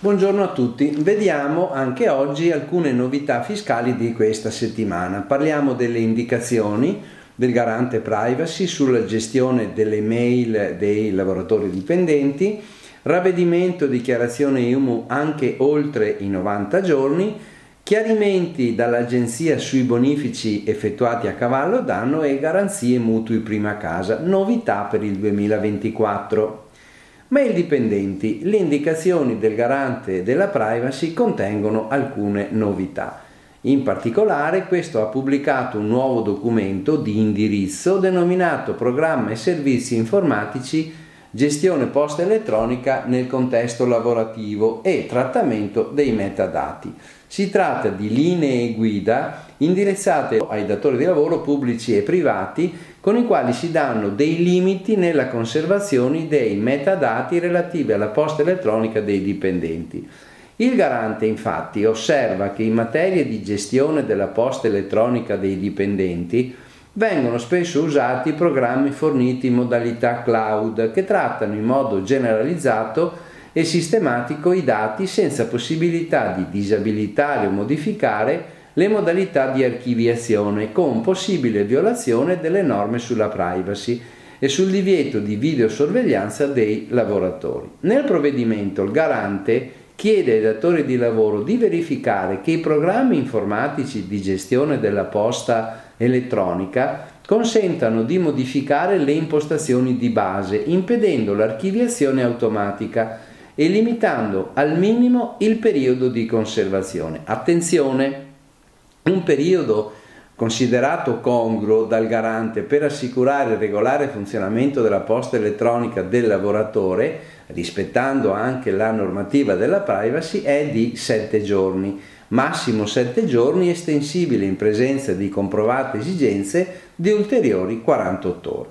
Buongiorno a tutti, vediamo anche oggi alcune novità fiscali di questa settimana. Parliamo delle indicazioni del garante privacy sulla gestione delle mail dei lavoratori dipendenti, ravvedimento dichiarazione IUMU anche oltre i 90 giorni, chiarimenti dall'agenzia sui bonifici effettuati a cavallo d'anno e garanzie mutui prima casa, novità per il 2024. Mail dipendenti, le indicazioni del garante della privacy contengono alcune novità. In particolare questo ha pubblicato un nuovo documento di indirizzo denominato Programma e Servizi Informatici Gestione Posta Elettronica nel contesto lavorativo e trattamento dei metadati. Si tratta di linee guida indirizzate ai datori di lavoro pubblici e privati con i quali si danno dei limiti nella conservazione dei metadati relativi alla posta elettronica dei dipendenti. Il garante infatti osserva che in materia di gestione della posta elettronica dei dipendenti vengono spesso usati programmi forniti in modalità cloud che trattano in modo generalizzato e sistematico i dati senza possibilità di disabilitare o modificare le modalità di archiviazione con possibile violazione delle norme sulla privacy e sul divieto di videosorveglianza dei lavoratori. Nel provvedimento il garante chiede ai datori di lavoro di verificare che i programmi informatici di gestione della posta elettronica consentano di modificare le impostazioni di base, impedendo l'archiviazione automatica e limitando al minimo il periodo di conservazione. Attenzione! Un periodo considerato congruo dal garante per assicurare il regolare funzionamento della posta elettronica del lavoratore, rispettando anche la normativa della privacy, è di 7 giorni, massimo 7 giorni estensibile in presenza di comprovate esigenze di ulteriori 48 ore.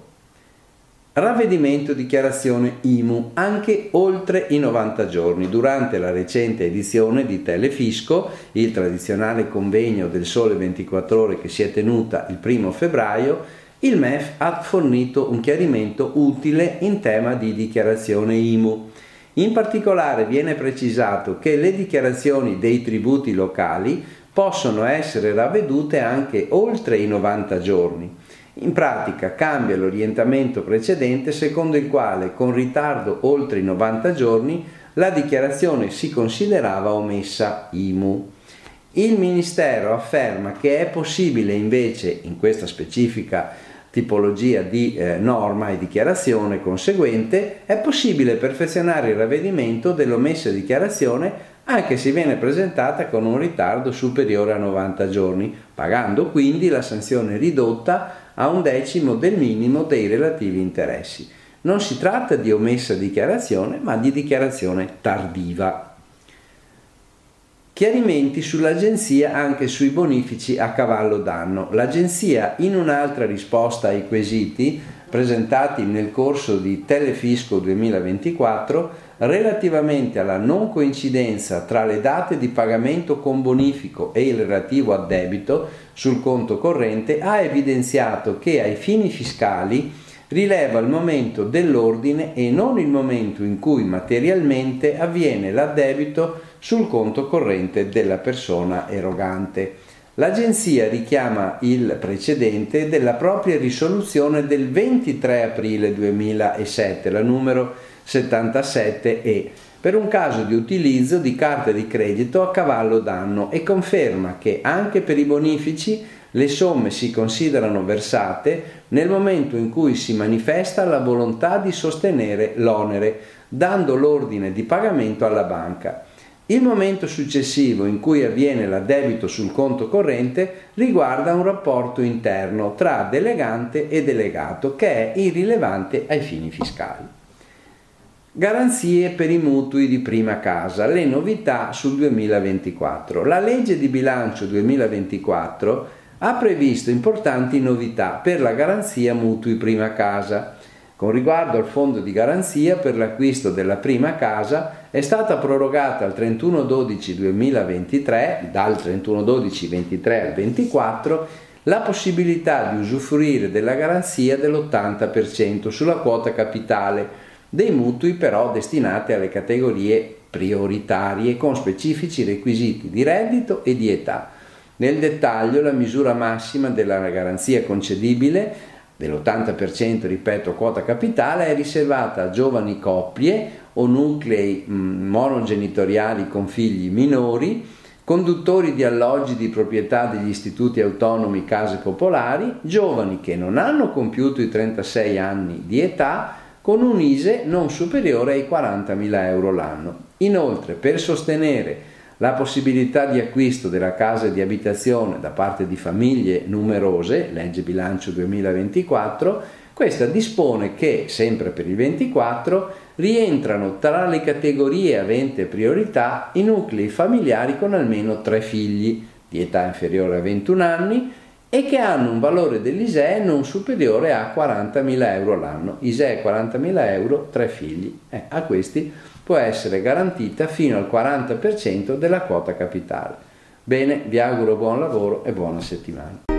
Ravvedimento dichiarazione IMU anche oltre i 90 giorni. Durante la recente edizione di Telefisco, il tradizionale convegno del Sole 24 ore che si è tenuta il primo febbraio, il MEF ha fornito un chiarimento utile in tema di dichiarazione IMU. In particolare viene precisato che le dichiarazioni dei tributi locali possono essere ravvedute anche oltre i 90 giorni in pratica cambia l'orientamento precedente secondo il quale con ritardo oltre i 90 giorni la dichiarazione si considerava omessa IMU. Il Ministero afferma che è possibile invece in questa specifica tipologia di eh, norma e dichiarazione conseguente, è possibile perfezionare il ravvedimento dell'omessa dichiarazione anche se viene presentata con un ritardo superiore a 90 giorni, pagando quindi la sanzione ridotta a un decimo del minimo dei relativi interessi. Non si tratta di omessa dichiarazione, ma di dichiarazione tardiva. Chiarimenti sull'agenzia anche sui bonifici a cavallo d'anno. L'agenzia, in un'altra risposta ai quesiti presentati nel corso di Telefisco 2024, relativamente alla non coincidenza tra le date di pagamento con bonifico e il relativo addebito sul conto corrente, ha evidenziato che ai fini fiscali rileva il momento dell'ordine e non il momento in cui materialmente avviene l'addebito sul conto corrente della persona erogante. L'agenzia richiama il precedente della propria risoluzione del 23 aprile 2007, la numero 77E, per un caso di utilizzo di carte di credito a cavallo d'anno e conferma che anche per i bonifici le somme si considerano versate nel momento in cui si manifesta la volontà di sostenere l'onere, dando l'ordine di pagamento alla banca. Il momento successivo in cui avviene l'addebito sul conto corrente riguarda un rapporto interno tra delegante e delegato che è irrilevante ai fini fiscali. Garanzie per i mutui di prima casa, le novità sul 2024. La legge di bilancio 2024 ha previsto importanti novità per la garanzia mutui prima casa. Con riguardo al fondo di garanzia per l'acquisto della prima casa è stata prorogata al 31-12-2023, dal 31-12-23 al 24, la possibilità di usufruire della garanzia dell'80% sulla quota capitale dei mutui però destinati alle categorie prioritarie con specifici requisiti di reddito e di età. Nel dettaglio la misura massima della garanzia concedibile dell'80% ripeto quota capitale è riservata a giovani coppie o nuclei mm, monogenitoriali con figli minori conduttori di alloggi di proprietà degli istituti autonomi case popolari, giovani che non hanno compiuto i 36 anni di età con un ISE non superiore ai 40.000 euro l'anno. Inoltre, per sostenere la possibilità di acquisto della casa di abitazione da parte di famiglie numerose, legge bilancio 2024, questa dispone che, sempre per il 24, rientrano tra le categorie avente priorità i nuclei familiari con almeno tre figli di età inferiore a 21 anni e che hanno un valore dell'ISEE non superiore a 40.000 euro l'anno. ISEE 40.000 euro, tre figli. Eh, a questi può essere garantita fino al 40% della quota capitale. Bene, vi auguro buon lavoro e buona settimana.